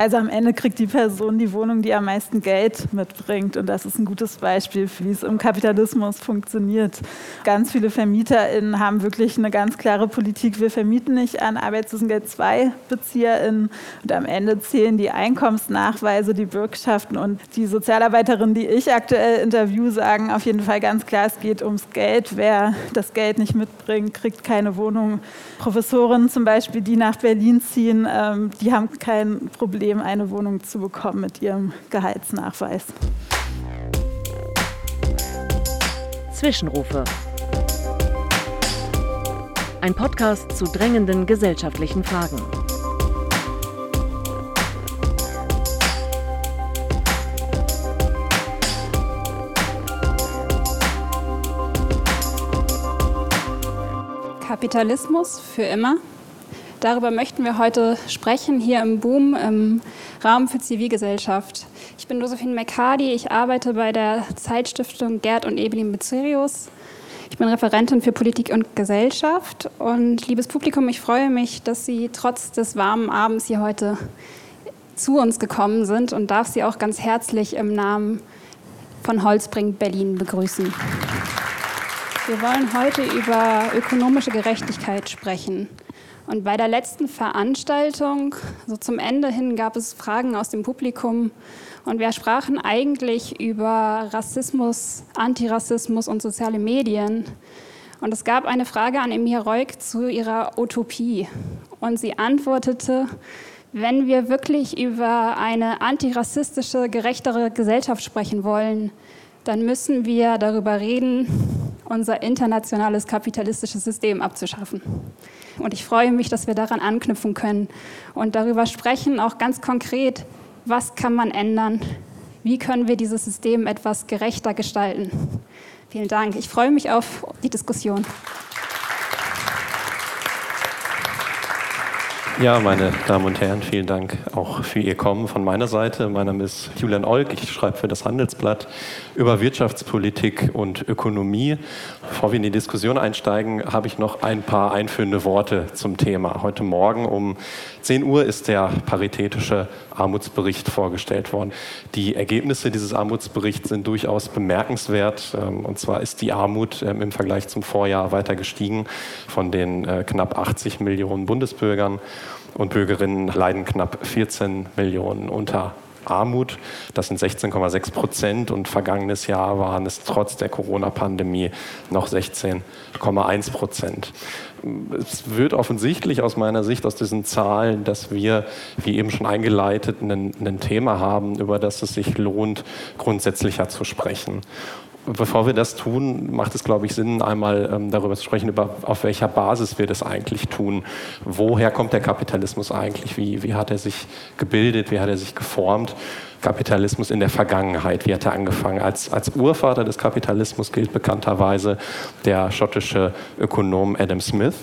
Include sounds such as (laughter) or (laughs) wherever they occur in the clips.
Also am Ende kriegt die Person die Wohnung, die am meisten Geld mitbringt. Und das ist ein gutes Beispiel, wie es im Kapitalismus funktioniert. Ganz viele VermieterInnen haben wirklich eine ganz klare Politik. Wir vermieten nicht an Arbeitslosengeld II-BezieherInnen. Und am Ende zählen die Einkommensnachweise, die Bürgschaften. Und die Sozialarbeiterinnen, die ich aktuell interview, sagen auf jeden Fall ganz klar, es geht ums Geld. Wer das Geld nicht mitbringt, kriegt keine Wohnung. Professorinnen zum Beispiel, die nach Berlin ziehen, ähm, die haben kein Problem Problem, eine Wohnung zu bekommen mit ihrem Gehaltsnachweis. Zwischenrufe. Ein Podcast zu drängenden gesellschaftlichen Fragen. Kapitalismus für immer Darüber möchten wir heute sprechen, hier im Boom, im Raum für Zivilgesellschaft. Ich bin Josephine McCardy, ich arbeite bei der Zeitstiftung Gerd und Evelyn Bezerius. Ich bin Referentin für Politik und Gesellschaft. Und liebes Publikum, ich freue mich, dass Sie trotz des warmen Abends hier heute zu uns gekommen sind und darf Sie auch ganz herzlich im Namen von Holzbring Berlin begrüßen. Wir wollen heute über ökonomische Gerechtigkeit sprechen. Und bei der letzten Veranstaltung, so zum Ende hin, gab es Fragen aus dem Publikum. Und wir sprachen eigentlich über Rassismus, Antirassismus und soziale Medien. Und es gab eine Frage an Emir Reuk zu ihrer Utopie. Und sie antwortete, wenn wir wirklich über eine antirassistische, gerechtere Gesellschaft sprechen wollen, dann müssen wir darüber reden, unser internationales kapitalistisches System abzuschaffen. Und ich freue mich, dass wir daran anknüpfen können und darüber sprechen, auch ganz konkret, was kann man ändern, wie können wir dieses System etwas gerechter gestalten. Vielen Dank. Ich freue mich auf die Diskussion. Ja, meine Damen und Herren, vielen Dank auch für Ihr Kommen von meiner Seite. Mein Name ist Julian Olk, ich schreibe für das Handelsblatt über Wirtschaftspolitik und Ökonomie. Bevor wir in die Diskussion einsteigen, habe ich noch ein paar einführende Worte zum Thema. Heute Morgen um 10 Uhr ist der paritätische Armutsbericht vorgestellt worden. Die Ergebnisse dieses Armutsberichts sind durchaus bemerkenswert. Ähm, und zwar ist die Armut ähm, im Vergleich zum Vorjahr weiter gestiegen. Von den äh, knapp 80 Millionen Bundesbürgern und Bürgerinnen leiden knapp 14 Millionen unter Armut. Das sind 16,6 Prozent und vergangenes Jahr waren es trotz der Corona-Pandemie noch 16,1 Prozent. Es wird offensichtlich aus meiner Sicht aus diesen Zahlen, dass wir, wie eben schon eingeleitet, ein, ein Thema haben, über das es sich lohnt, grundsätzlicher zu sprechen bevor wir das tun, macht es, glaube ich, Sinn, einmal ähm, darüber zu sprechen, über, auf welcher Basis wir das eigentlich tun. Woher kommt der Kapitalismus eigentlich? Wie, wie hat er sich gebildet? Wie hat er sich geformt? Kapitalismus in der Vergangenheit. Wie hat er angefangen? Als, als Urvater des Kapitalismus gilt bekannterweise der schottische Ökonom Adam Smith.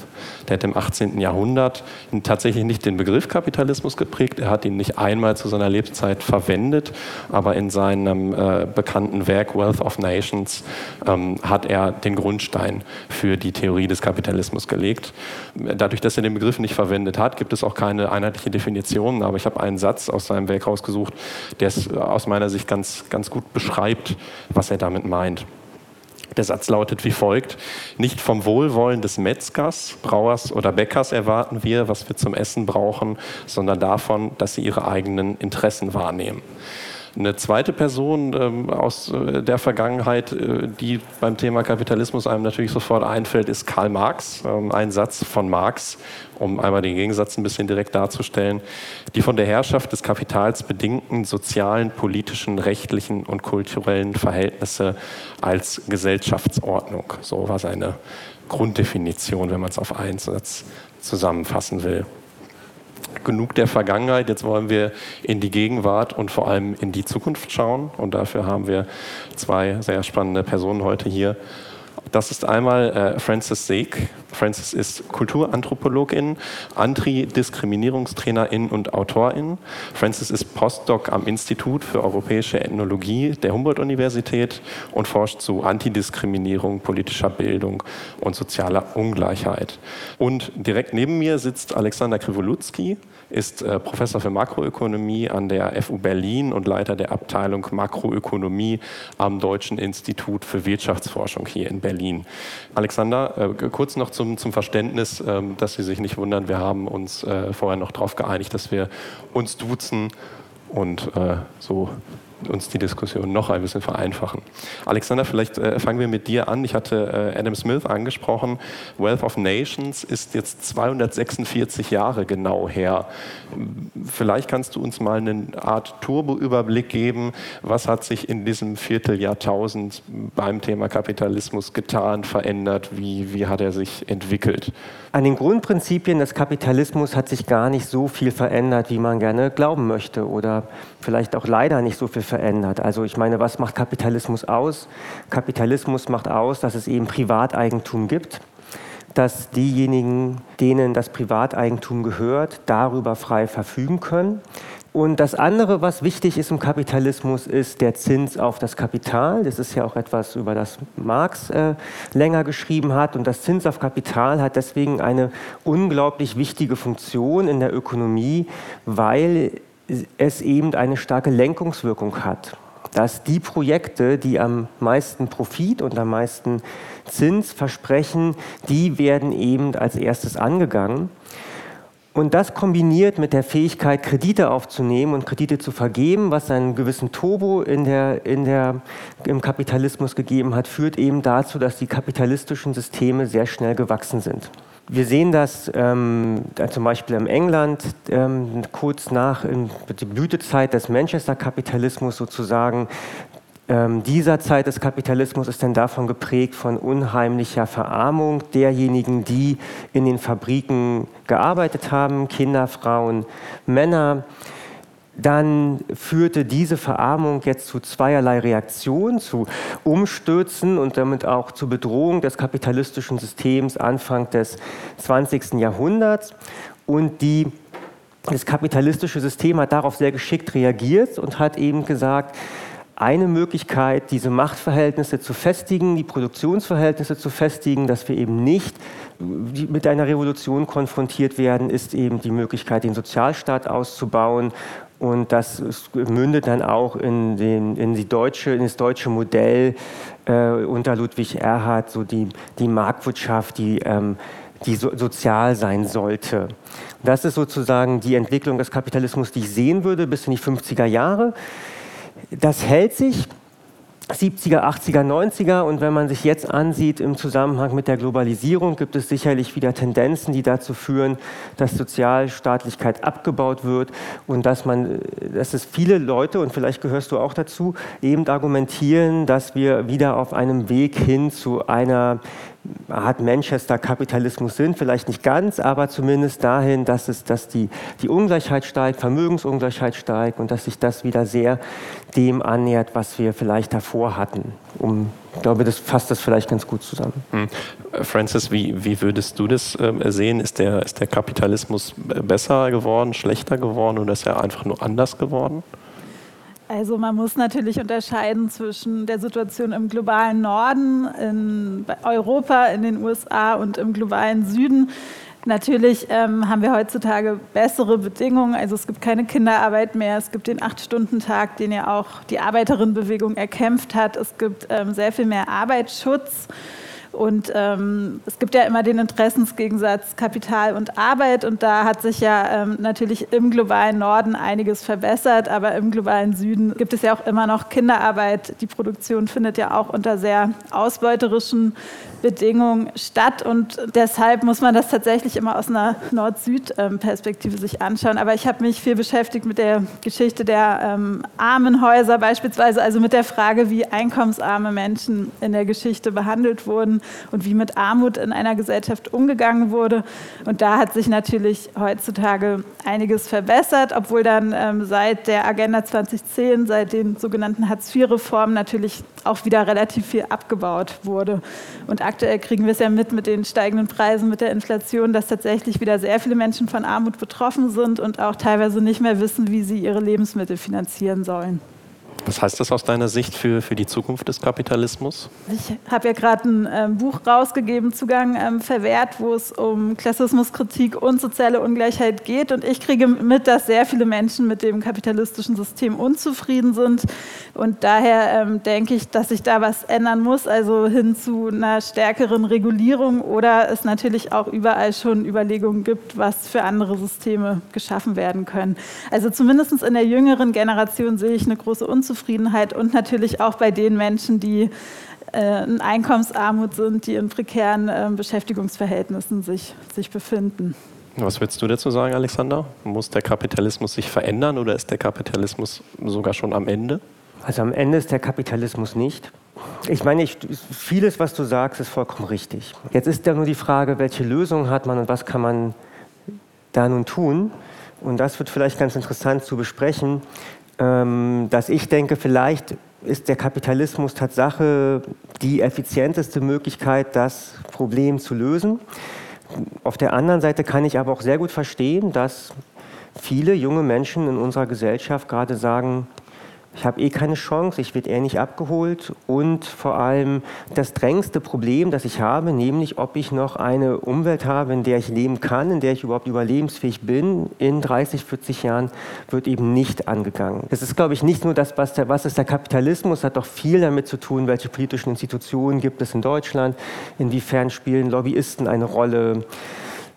Der hat im 18. Jahrhundert tatsächlich nicht den Begriff Kapitalismus geprägt. Er hat ihn nicht einmal zu seiner Lebzeit verwendet, aber in seinem äh, bekannten Werk Wealth of Nations ähm, hat er den Grundstein für die Theorie des Kapitalismus gelegt. Dadurch, dass er den Begriff nicht verwendet hat, gibt es auch keine einheitliche Definition, aber ich habe einen Satz aus seinem Werk rausgesucht, der der es aus meiner Sicht ganz, ganz gut beschreibt, was er damit meint. Der Satz lautet wie folgt: Nicht vom Wohlwollen des Metzgers, Brauers oder Bäckers erwarten wir, was wir zum Essen brauchen, sondern davon, dass sie ihre eigenen Interessen wahrnehmen. Eine zweite Person ähm, aus äh, der Vergangenheit, äh, die beim Thema Kapitalismus einem natürlich sofort einfällt, ist Karl Marx. Ähm, ein Satz von Marx, um einmal den Gegensatz ein bisschen direkt darzustellen. Die von der Herrschaft des Kapitals bedingten sozialen, politischen, rechtlichen und kulturellen Verhältnisse als Gesellschaftsordnung. So war seine Grunddefinition, wenn man es auf einen Satz zusammenfassen will genug der Vergangenheit. Jetzt wollen wir in die Gegenwart und vor allem in die Zukunft schauen. Und dafür haben wir zwei sehr spannende Personen heute hier Das ist einmal äh, Frances Seeg. Frances ist Kulturanthropologin, Antidiskriminierungstrainerin und Autorin. Frances ist Postdoc am Institut für europäische Ethnologie der Humboldt-Universität und forscht zu Antidiskriminierung, politischer Bildung und sozialer Ungleichheit. Und direkt neben mir sitzt Alexander Krivolutsky ist äh, Professor für Makroökonomie an der FU Berlin und Leiter der Abteilung Makroökonomie am Deutschen Institut für Wirtschaftsforschung hier in Berlin. Alexander, äh, kurz noch zum, zum Verständnis, äh, dass Sie sich nicht wundern, wir haben uns äh, vorher noch darauf geeinigt, dass wir uns duzen und so uns die Diskussion noch ein bisschen vereinfachen. Alexander, vielleicht äh, fangen wir mit dir an. Ich hatte äh, Adam Smith angesprochen. Wealth of Nations ist jetzt 246 Jahre genau her. Vielleicht kannst du uns mal eine Art Turbo-Überblick geben. Was hat sich in diesem Vierteljahrtausend beim Thema Kapitalismus getan, verändert? Wie, wie hat er sich entwickelt? An den Grundprinzipien des Kapitalismus hat sich gar nicht so viel verändert, wie man gerne glauben möchte oder vielleicht auch leider nicht so viel verändert. Also ich meine, was macht Kapitalismus aus? Kapitalismus macht aus, dass es eben Privateigentum gibt, dass diejenigen, denen das Privateigentum gehört, darüber frei verfügen können und das andere, was wichtig ist im Kapitalismus, ist der Zins auf das Kapital. Das ist ja auch etwas, über das Marx äh, länger geschrieben hat. Und das Zins auf Kapital hat deswegen eine unglaublich wichtige Funktion in der Ökonomie, weil es eben eine starke Lenkungswirkung hat. Dass die Projekte, die am meisten Profit und am meisten Zins versprechen, die werden eben als erstes angegangen. Und das kombiniert mit der Fähigkeit, Kredite aufzunehmen und Kredite zu vergeben, was einen gewissen Turbo in der, in der, im Kapitalismus gegeben hat, führt eben dazu, dass die kapitalistischen Systeme sehr schnell gewachsen sind. Wir sehen das ähm, zum Beispiel in England ähm, kurz nach der Blütezeit des Manchester-Kapitalismus sozusagen ähm, dieser Zeit des Kapitalismus ist denn davon geprägt von unheimlicher Verarmung derjenigen, die in den Fabriken gearbeitet haben, Kinder, Frauen, Männer. Dann führte diese Verarmung jetzt zu zweierlei Reaktionen, zu Umstürzen und damit auch zu Bedrohung des kapitalistischen Systems Anfang des 20. Jahrhunderts. Und die das kapitalistische System hat darauf sehr geschickt reagiert und hat eben gesagt, eine Möglichkeit, diese Machtverhältnisse zu festigen, die Produktionsverhältnisse zu festigen, dass wir eben nicht mit einer Revolution konfrontiert werden, ist eben die Möglichkeit, den Sozialstaat auszubauen. Und das mündet dann auch in, den, in, die deutsche, in das deutsche Modell äh, unter Ludwig Erhard, so die, die Marktwirtschaft, die, ähm, die so, sozial sein sollte. Das ist sozusagen die Entwicklung des Kapitalismus, die ich sehen würde bis in die 50er Jahre. Das hält sich. 70er, 80er, 90er und wenn man sich jetzt ansieht im Zusammenhang mit der Globalisierung, gibt es sicherlich wieder Tendenzen, die dazu führen, dass Sozialstaatlichkeit abgebaut wird und dass man, dass es viele Leute und vielleicht gehörst du auch dazu, eben argumentieren, dass wir wieder auf einem Weg hin zu einer Art Manchester-Kapitalismus sind, vielleicht nicht ganz, aber zumindest dahin, dass, es, dass die, die Ungleichheit steigt, Vermögensungleichheit steigt und dass sich das wieder sehr dem annähert, was wir vielleicht davor hatten. Um, ich glaube, das fasst das vielleicht ganz gut zusammen. Hm. Francis, wie, wie würdest du das äh, sehen? Ist der, ist der Kapitalismus besser geworden, schlechter geworden oder ist er einfach nur anders geworden? Also man muss natürlich unterscheiden zwischen der Situation im globalen Norden, in Europa, in den USA und im globalen Süden. Natürlich ähm, haben wir heutzutage bessere Bedingungen. Also es gibt keine Kinderarbeit mehr. Es gibt den Acht-Stunden-Tag, den ja auch die Arbeiterinnenbewegung erkämpft hat. Es gibt ähm, sehr viel mehr Arbeitsschutz. Und ähm, es gibt ja immer den Interessensgegensatz Kapital und Arbeit. Und da hat sich ja ähm, natürlich im globalen Norden einiges verbessert. Aber im globalen Süden gibt es ja auch immer noch Kinderarbeit. Die Produktion findet ja auch unter sehr ausbeuterischen Bedingungen statt. Und deshalb muss man das tatsächlich immer aus einer Nord-Süd-Perspektive sich anschauen. Aber ich habe mich viel beschäftigt mit der Geschichte der ähm, Armenhäuser beispielsweise, also mit der Frage, wie einkommensarme Menschen in der Geschichte behandelt wurden und wie mit Armut in einer Gesellschaft umgegangen wurde. Und da hat sich natürlich heutzutage einiges verbessert, obwohl dann ähm, seit der Agenda 2010, seit den sogenannten Hartz-IV-Reformen natürlich auch wieder relativ viel abgebaut wurde. Und aktuell kriegen wir es ja mit mit den steigenden Preisen, mit der Inflation, dass tatsächlich wieder sehr viele Menschen von Armut betroffen sind und auch teilweise nicht mehr wissen, wie sie ihre Lebensmittel finanzieren sollen. Was heißt das aus deiner Sicht für, für die Zukunft des Kapitalismus? Ich habe ja gerade ein ähm, Buch rausgegeben, Zugang ähm, verwehrt, wo es um Klassismuskritik und soziale Ungleichheit geht. Und ich kriege mit, dass sehr viele Menschen mit dem kapitalistischen System unzufrieden sind. Und daher ähm, denke ich, dass sich da was ändern muss, also hin zu einer stärkeren Regulierung oder es natürlich auch überall schon Überlegungen gibt, was für andere Systeme geschaffen werden können. Also zumindest in der jüngeren Generation sehe ich eine große Unzufriedenheit Unzufriedenheit und natürlich auch bei den Menschen, die äh, in Einkommensarmut sind, die in prekären äh, Beschäftigungsverhältnissen sich, sich befinden. Was würdest du dazu sagen, Alexander? Muss der Kapitalismus sich verändern oder ist der Kapitalismus sogar schon am Ende? Also am Ende ist der Kapitalismus nicht. Ich meine, ich, vieles, was du sagst, ist vollkommen richtig. Jetzt ist ja nur die Frage, welche Lösung hat man und was kann man da nun tun? Und das wird vielleicht ganz interessant zu besprechen. Ähm, dass ich denke, vielleicht ist der Kapitalismus Tatsache die effizienteste Möglichkeit, das Problem zu lösen. Auf der anderen Seite kann ich aber auch sehr gut verstehen, dass viele junge Menschen in unserer Gesellschaft gerade sagen, ich habe eh keine Chance, ich werde eher nicht abgeholt und vor allem das drängendste Problem, das ich habe, nämlich ob ich noch eine Umwelt habe, in der ich leben kann, in der ich überhaupt überlebensfähig bin, in 30, 40 Jahren, wird eben nicht angegangen. Es ist, glaube ich, nicht nur das, was, der, was ist der Kapitalismus, hat doch viel damit zu tun, welche politischen Institutionen gibt es in Deutschland, inwiefern spielen Lobbyisten eine Rolle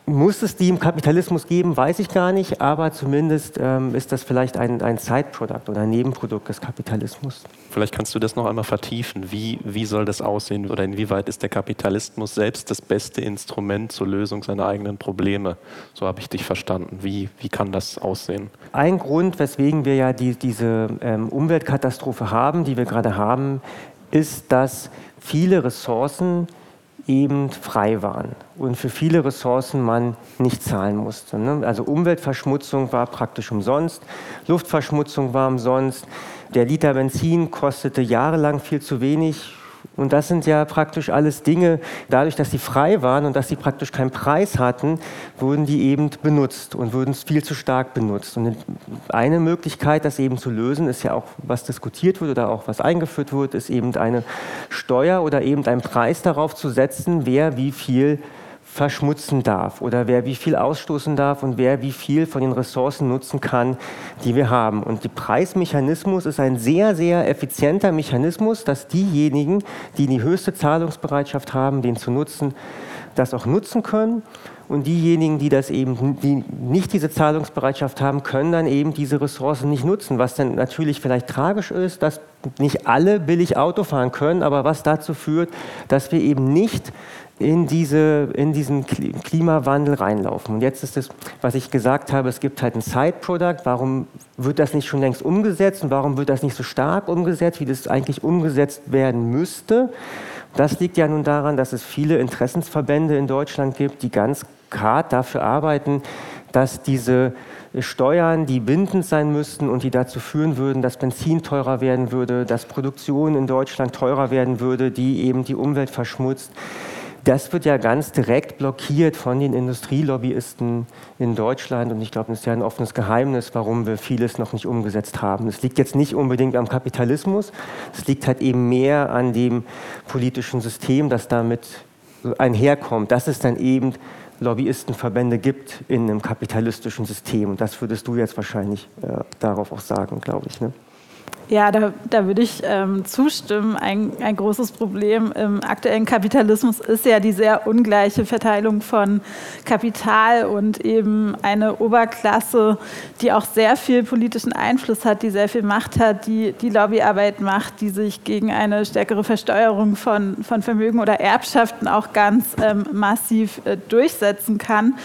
muss es die im Kapitalismus geben, weiß ich gar nicht, aber zumindest ähm, ist das vielleicht ein, ein Side-Product oder ein Nebenprodukt des Kapitalismus. Vielleicht kannst du das noch einmal vertiefen. Wie, wie soll das aussehen oder inwieweit ist der Kapitalismus selbst das beste Instrument zur Lösung seiner eigenen Probleme? So habe ich dich verstanden. Wie, wie kann das aussehen? Ein Grund, weswegen wir ja die, diese ähm, Umweltkatastrophe haben, die wir gerade haben, ist, dass viele Ressourcen eben frei waren und für viele Ressourcen man nicht zahlen musste. Ne? Also Umweltverschmutzung war praktisch umsonst, Luftverschmutzung war umsonst, der Liter Benzin kostete jahrelang viel zu wenig und das sind ja praktisch alles Dinge, dadurch, dass sie frei waren und dass sie praktisch keinen Preis hatten, wurden die eben benutzt und wurden viel zu stark benutzt. Und eine Möglichkeit, das eben zu lösen, ist ja auch, was diskutiert wird oder auch was eingeführt wird, ist eben eine Steuer oder eben einen Preis darauf zu setzen, wer wie viel verschmutzen darf oder wer wie viel ausstoßen darf und wer wie viel von den Ressourcen nutzen kann, die wir haben. Und der Preismechanismus ist ein sehr, sehr effizienter Mechanismus, dass diejenigen, die die höchste Zahlungsbereitschaft haben, den zu nutzen, das auch nutzen können. Und diejenigen, die das eben, die nicht diese Zahlungsbereitschaft haben, können dann eben diese Ressourcen nicht nutzen, was dann natürlich vielleicht tragisch ist, dass nicht alle billig Auto fahren können, aber was dazu führt, dass wir eben nicht in, diese, in diesen Klimawandel reinlaufen. Und jetzt ist es, was ich gesagt habe, es gibt halt ein Side-Product. Warum wird das nicht schon längst umgesetzt und warum wird das nicht so stark umgesetzt, wie das eigentlich umgesetzt werden müsste? Das liegt ja nun daran, dass es viele Interessensverbände in Deutschland gibt, die ganz hart dafür arbeiten, dass diese Steuern, die bindend sein müssten und die dazu führen würden, dass Benzin teurer werden würde, dass Produktion in Deutschland teurer werden würde, die eben die Umwelt verschmutzt, das wird ja ganz direkt blockiert von den Industrielobbyisten in Deutschland. Und ich glaube, es ist ja ein offenes Geheimnis, warum wir vieles noch nicht umgesetzt haben. Es liegt jetzt nicht unbedingt am Kapitalismus, es liegt halt eben mehr an dem politischen System, das damit einherkommt. Dass es dann eben Lobbyistenverbände gibt in einem kapitalistischen System. Und das würdest du jetzt wahrscheinlich äh, darauf auch sagen, glaube ich. Ne? Ja, da, da würde ich ähm, zustimmen. Ein, ein großes Problem im aktuellen Kapitalismus ist ja die sehr ungleiche Verteilung von Kapital und eben eine Oberklasse, die auch sehr viel politischen Einfluss hat, die sehr viel Macht hat, die die Lobbyarbeit macht, die sich gegen eine stärkere Versteuerung von, von Vermögen oder Erbschaften auch ganz ähm, massiv äh, durchsetzen kann.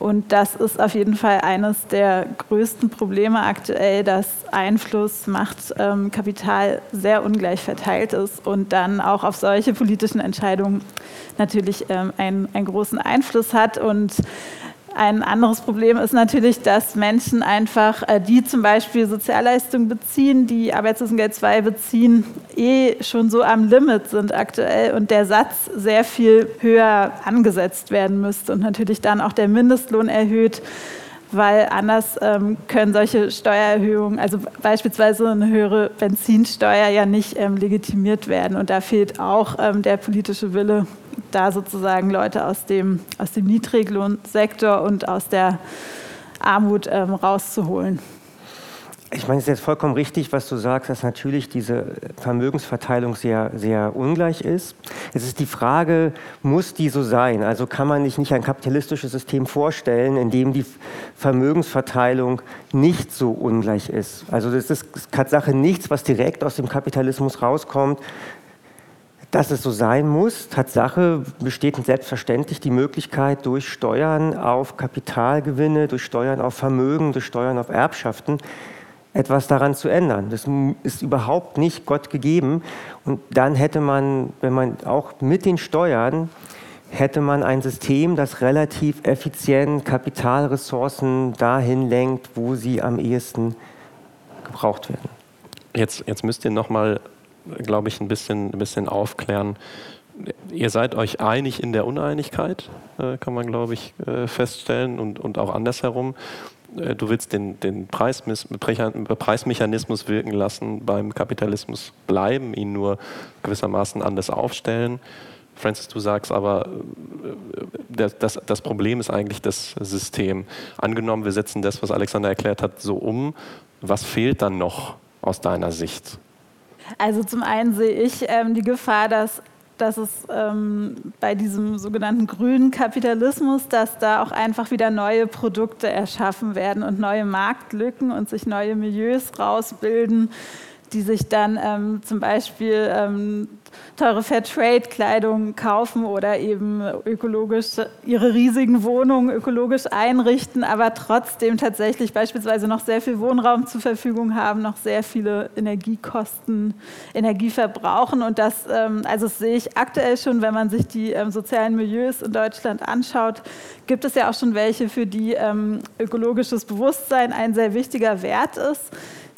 Und das ist auf jeden Fall eines der größten Probleme aktuell, dass Einfluss, Macht, ähm, Kapital sehr ungleich verteilt ist und dann auch auf solche politischen Entscheidungen natürlich ähm, einen, einen großen Einfluss hat. Und ein anderes Problem ist natürlich, dass Menschen einfach, äh, die zum Beispiel Sozialleistungen beziehen, die Arbeitslosengeld 2 beziehen, eh schon so am Limit sind aktuell und der Satz sehr viel höher angesetzt werden müsste und natürlich dann auch der Mindestlohn erhöht, weil anders ähm, können solche Steuererhöhungen, also beispielsweise eine höhere Benzinsteuer, ja nicht ähm, legitimiert werden. Und da fehlt auch ähm, der politische Wille, da sozusagen Leute aus dem, aus dem Niedriglohnsektor und aus der Armut ähm, rauszuholen. Ich meine, es ist jetzt vollkommen richtig, was du sagst, dass natürlich diese Vermögensverteilung sehr, sehr ungleich ist. Es ist die Frage, muss die so sein? Also kann man sich nicht ein kapitalistisches System vorstellen, in dem die Vermögensverteilung nicht so ungleich ist? Also das ist Tatsache nichts, was direkt aus dem Kapitalismus rauskommt, dass es so sein muss. Tatsache besteht selbstverständlich die Möglichkeit, durch Steuern auf Kapitalgewinne, durch Steuern auf Vermögen, durch Steuern auf Erbschaften etwas daran zu ändern. Das ist überhaupt nicht Gott gegeben. Und dann hätte man, wenn man auch mit den Steuern, hätte man ein System, das relativ effizient Kapitalressourcen dahin lenkt, wo sie am ehesten gebraucht werden. Jetzt, jetzt müsst ihr nochmal, glaube ich, ein bisschen, ein bisschen aufklären. Ihr seid euch einig in der Uneinigkeit, äh, kann man, glaube ich, äh, feststellen und, und auch andersherum. Äh, du willst den, den Preismechanismus wirken lassen, beim Kapitalismus bleiben, ihn nur gewissermaßen anders aufstellen. Francis, du sagst aber, äh, das, das Problem ist eigentlich das System. Angenommen, wir setzen das, was Alexander erklärt hat, so um. Was fehlt dann noch aus deiner Sicht? Also zum einen sehe ich ähm, die Gefahr, dass dass es ähm, bei diesem sogenannten grünen Kapitalismus, dass da auch einfach wieder neue Produkte erschaffen werden und neue Marktlücken und sich neue Milieus rausbilden, die sich dann ähm, zum Beispiel ähm, teure Fairtrade-Kleidung kaufen oder eben ökologisch ihre riesigen Wohnungen ökologisch einrichten, aber trotzdem tatsächlich beispielsweise noch sehr viel Wohnraum zur Verfügung haben, noch sehr viele Energiekosten, Energie verbrauchen. Und das, ähm, also das sehe ich aktuell schon, wenn man sich die ähm, sozialen Milieus in Deutschland anschaut, gibt es ja auch schon welche, für die ähm, ökologisches Bewusstsein ein sehr wichtiger Wert ist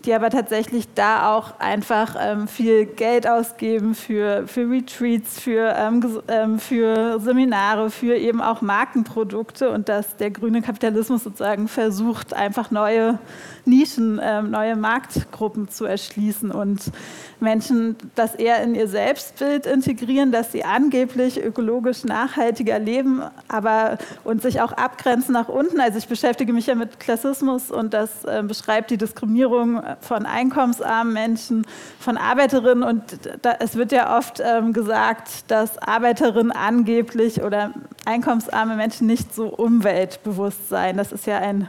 die aber tatsächlich da auch einfach ähm, viel Geld ausgeben für, für Retreats, für, ähm, ähm, für Seminare, für eben auch Markenprodukte und dass der grüne Kapitalismus sozusagen versucht, einfach neue Nischen, ähm, neue Marktgruppen zu erschließen und Menschen das eher in ihr Selbstbild integrieren, dass sie angeblich ökologisch nachhaltiger leben, aber und sich auch abgrenzen nach unten. Also ich beschäftige mich ja mit Klassismus und das äh, beschreibt die Diskriminierung von einkommensarmen Menschen, von Arbeiterinnen und da, es wird ja oft ähm, gesagt, dass Arbeiterinnen angeblich oder einkommensarme Menschen nicht so umweltbewusst seien. Das ist ja ein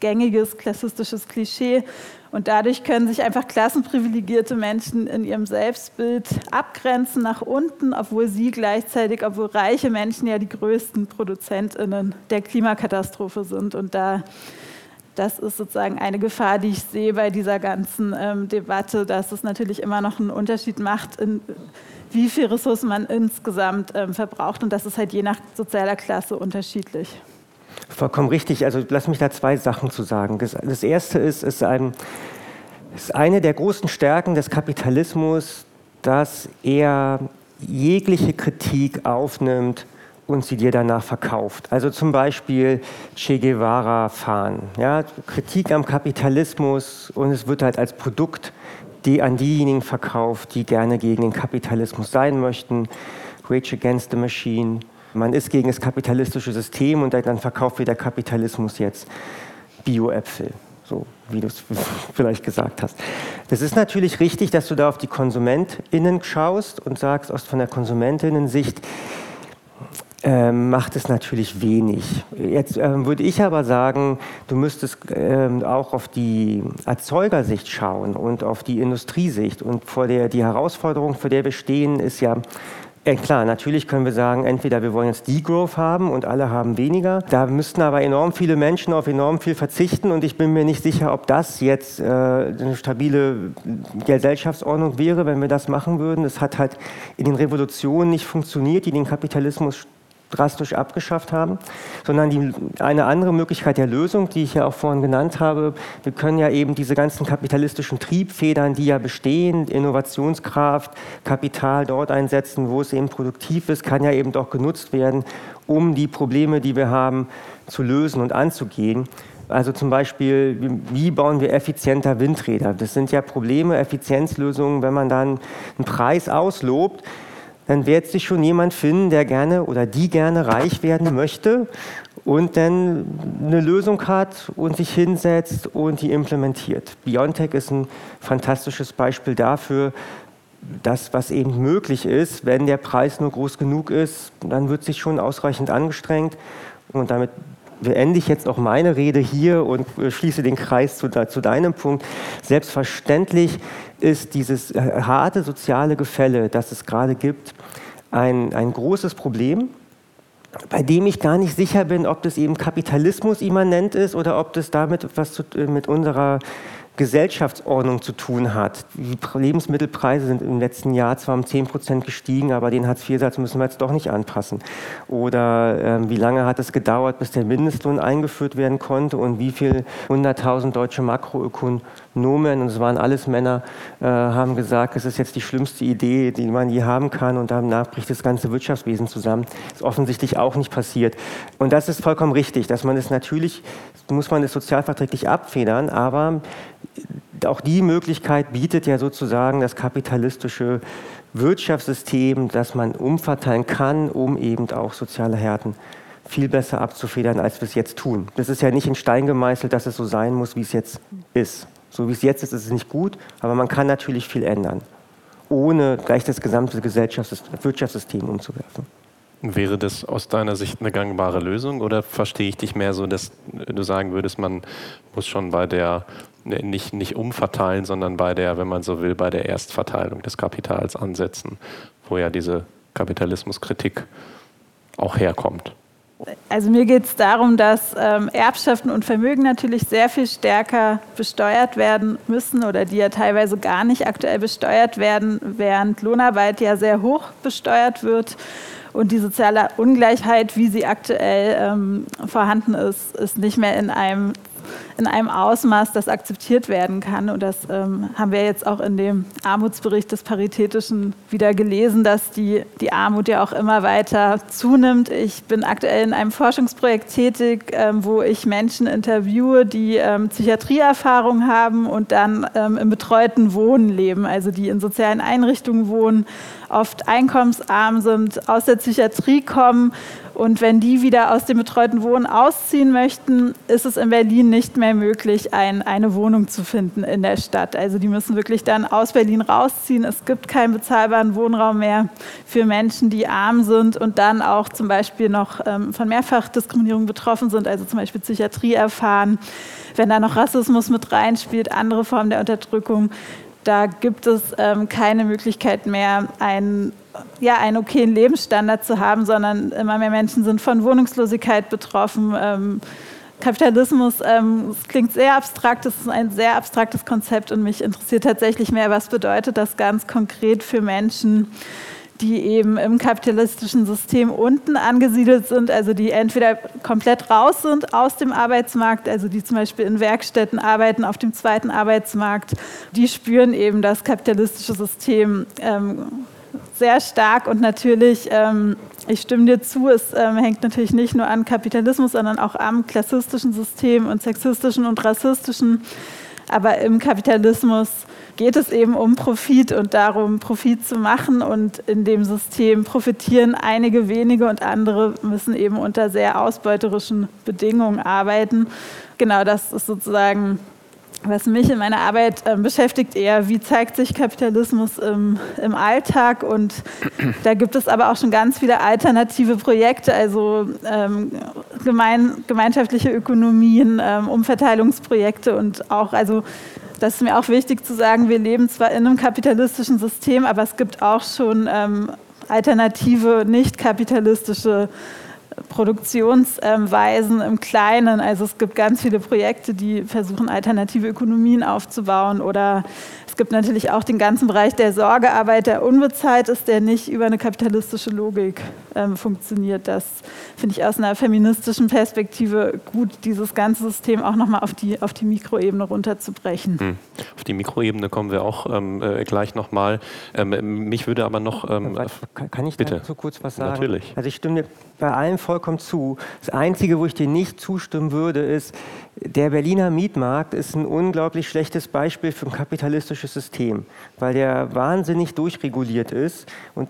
gängiges klassistisches Klischee. Und dadurch können sich einfach klassenprivilegierte Menschen in ihrem Selbstbild abgrenzen nach unten, obwohl sie gleichzeitig, obwohl reiche Menschen ja die größten ProduzentInnen der Klimakatastrophe sind. Und da, das ist sozusagen eine Gefahr, die ich sehe bei dieser ganzen ähm, Debatte, dass es natürlich immer noch einen Unterschied macht, in, wie viel Ressourcen man insgesamt ähm, verbraucht. Und das ist halt je nach sozialer Klasse unterschiedlich. Vollkommen richtig. Also lass mich da zwei Sachen zu sagen. Das, das erste ist, ist, ein, ist eine der großen Stärken des Kapitalismus, dass er jegliche Kritik aufnimmt und sie dir danach verkauft. Also zum Beispiel Che Guevara fahren. Ja, Kritik am Kapitalismus und es wird halt als Produkt die an diejenigen verkauft, die gerne gegen den Kapitalismus sein möchten. Rage Against the Machine man ist gegen das kapitalistische System und dann verkauft wieder Kapitalismus jetzt Bio-Äpfel, so wie du es (laughs) vielleicht gesagt hast. Das ist natürlich richtig, dass du da auf die KonsumentInnen schaust und sagst, aus von der KonsumentInnen-Sicht, ähm, macht es natürlich wenig. Jetzt ähm, würde ich aber sagen, du müsstest ähm, auch auf die Erzeugersicht schauen und auf die Industriesicht. Und vor der die Herausforderung, vor der wir stehen, ist ja Ja, klar, natürlich können wir sagen, entweder wir wollen jetzt Degrowth haben und alle haben weniger. Da müssten aber enorm viele Menschen auf enorm viel verzichten und ich bin mir nicht sicher, ob das jetzt äh, eine stabile Gesellschaftsordnung wäre, wenn wir das machen würden. Das hat halt in den Revolutionen nicht funktioniert, die den Kapitalismus drastisch abgeschafft haben, sondern die, eine andere Möglichkeit der Lösung, die ich ja auch vorhin genannt habe. Wir können ja eben diese ganzen kapitalistischen Triebfedern, die ja bestehen, Innovationskraft, Kapital dort einsetzen, wo es eben produktiv ist, kann ja eben doch genutzt werden, um die Probleme, die wir haben, zu lösen und anzugehen. Also zum Beispiel, wie bauen wir effizienter Windräder? Das sind ja Probleme, Effizienzlösungen, wenn man dann einen Preis auslobt, dann wird sich schon jemand finden, der gerne oder die gerne reich werden möchte und dann eine Lösung hat und sich hinsetzt und die implementiert. Biontech ist ein fantastisches Beispiel dafür, das, was eben möglich ist, wenn der Preis nur groß genug ist, dann wird sich schon ausreichend angestrengt und damit beende ich jetzt auch meine Rede hier und äh, schließe den Kreis zu, zu deinem Punkt. Selbstverständlich ist dieses äh, harte soziale Gefälle, das es gerade gibt, ein, ein großes Problem, bei dem ich gar nicht sicher bin, ob das eben Kapitalismus immanent ist oder ob das damit etwas zu, äh, mit unserer Gesellschaftsordnung zu tun hat. Die Lebensmittelpreise sind im letzten Jahr zwar um 10 Prozent gestiegen, aber den Hartz-IV-Satz müssen wir jetzt doch nicht anpassen. Oder äh, wie lange hat es gedauert, bis der Mindestlohn eingeführt werden konnte und wie viele 100.000 deutsche Makroökonomen, und es waren alles Männer, äh, haben gesagt, es ist jetzt die schlimmste Idee, die man je haben kann und danach bricht das ganze Wirtschaftswesen zusammen. Das ist offensichtlich auch nicht passiert. Und das ist vollkommen richtig, dass man es natürlich, muss man es sozialverträglich abfedern, aber auch die Möglichkeit bietet ja sozusagen das kapitalistische Wirtschaftssystem, dass man umverteilen kann, um eben auch soziale Härten viel besser abzufedern, als wir es jetzt tun. Das ist ja nicht in Stein gemeißelt, dass es so sein muss, wie es jetzt ist. So wie es jetzt ist, ist es nicht gut, aber man kann natürlich viel ändern, ohne gleich das gesamte Wirtschaftssystem umzuwerfen. Wäre das aus deiner Sicht eine gangbare Lösung oder verstehe ich dich mehr so, dass du sagen würdest, man muss schon bei der nicht, nicht umverteilen, sondern bei der, wenn man so will, bei der Erstverteilung des Kapitals ansetzen, wo ja diese Kapitalismuskritik auch herkommt. Also mir geht es darum, dass ähm, Erbschaften und Vermögen natürlich sehr viel stärker besteuert werden müssen oder die ja teilweise gar nicht aktuell besteuert werden, während Lohnarbeit ja sehr hoch besteuert wird. Und die soziale Ungleichheit, wie sie aktuell ähm, vorhanden ist, ist nicht mehr in einem in einem Ausmaß, das akzeptiert werden kann. Und das ähm, haben wir jetzt auch in dem Armutsbericht des Paritätischen wieder gelesen, dass die, die Armut ja auch immer weiter zunimmt. Ich bin aktuell in einem Forschungsprojekt tätig, ähm, wo ich Menschen interviewe, die ähm, Psychiatrieerfahrung haben und dann ähm, im betreuten Wohnen leben, also die in sozialen Einrichtungen wohnen, oft einkommensarm sind, aus der Psychiatrie kommen und wenn die wieder aus dem betreuten Wohnen ausziehen möchten, ist es in Berlin nicht mehr möglich, ein, eine Wohnung zu finden in der Stadt. Also die müssen wirklich dann aus Berlin rausziehen. Es gibt keinen bezahlbaren Wohnraum mehr für Menschen, die arm sind und dann auch zum Beispiel noch ähm, von Mehrfachdiskriminierung betroffen sind, also zum Beispiel Psychiatrie erfahren. Wenn da noch Rassismus mit reinspielt, andere Formen der Unterdrückung, da gibt es ähm, keine Möglichkeit mehr, einen, ja, einen okayen Lebensstandard zu haben, sondern immer mehr Menschen sind von Wohnungslosigkeit betroffen. Ähm, Kapitalismus, ähm, das klingt sehr abstrakt, das ist ein sehr abstraktes Konzept und mich interessiert tatsächlich mehr, was bedeutet das ganz konkret für Menschen, die eben im kapitalistischen System unten angesiedelt sind, also die entweder komplett raus sind aus dem Arbeitsmarkt, also die zum Beispiel in Werkstätten arbeiten auf dem zweiten Arbeitsmarkt, die spüren eben das kapitalistische System ähm, sehr stark und natürlich, ähm, ich stimme dir zu, es ähm, hängt natürlich nicht nur an Kapitalismus, sondern auch am klassistischen System und sexistischen und rassistischen. Aber im Kapitalismus geht es eben um Profit und darum, Profit zu machen. Und in dem System profitieren einige wenige und andere müssen eben unter sehr ausbeuterischen Bedingungen arbeiten. Genau das ist sozusagen was mich in meiner Arbeit äh, beschäftigt, eher, wie zeigt sich Kapitalismus im, im, Alltag. Und da gibt es aber auch schon ganz viele alternative Projekte, also ähm, gemein, gemeinschaftliche Ökonomien, ähm, Umverteilungsprojekte und auch, also das ist mir auch wichtig zu sagen, wir leben zwar in einem kapitalistischen System, aber es gibt auch schon ähm, alternative, nicht kapitalistische Produktionsweisen im Kleinen. Also es gibt ganz viele Projekte, die versuchen, alternative Ökonomien aufzubauen oder es gibt natürlich auch den ganzen Bereich der Sorgearbeit, der unbezahlt ist, der nicht über eine kapitalistische Logik ähm, funktioniert. Das finde ich aus einer feministischen Perspektive gut, dieses ganze System auch nochmal auf die, auf die Mikroebene runterzubrechen. Hm. Auf die Mikroebene kommen wir auch ähm, äh, gleich nochmal. Ähm, mich würde aber noch... Ähm, kann, kann ich bitte so kurz was sagen? Natürlich. Also ich stimme bei allem vollkommen zu. Das Einzige, wo ich dir nicht zustimmen würde, ist, der Berliner Mietmarkt ist ein unglaublich schlechtes Beispiel für ein kapitalistisches System, weil der wahnsinnig durchreguliert ist und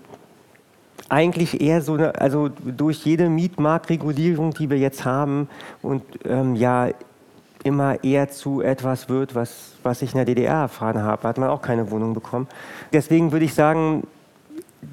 eigentlich eher so eine, also durch jede Mietmarktregulierung, die wir jetzt haben und ähm, ja immer eher zu etwas wird, was, was ich in der DDR erfahren habe, hat man auch keine Wohnung bekommen. Deswegen würde ich sagen,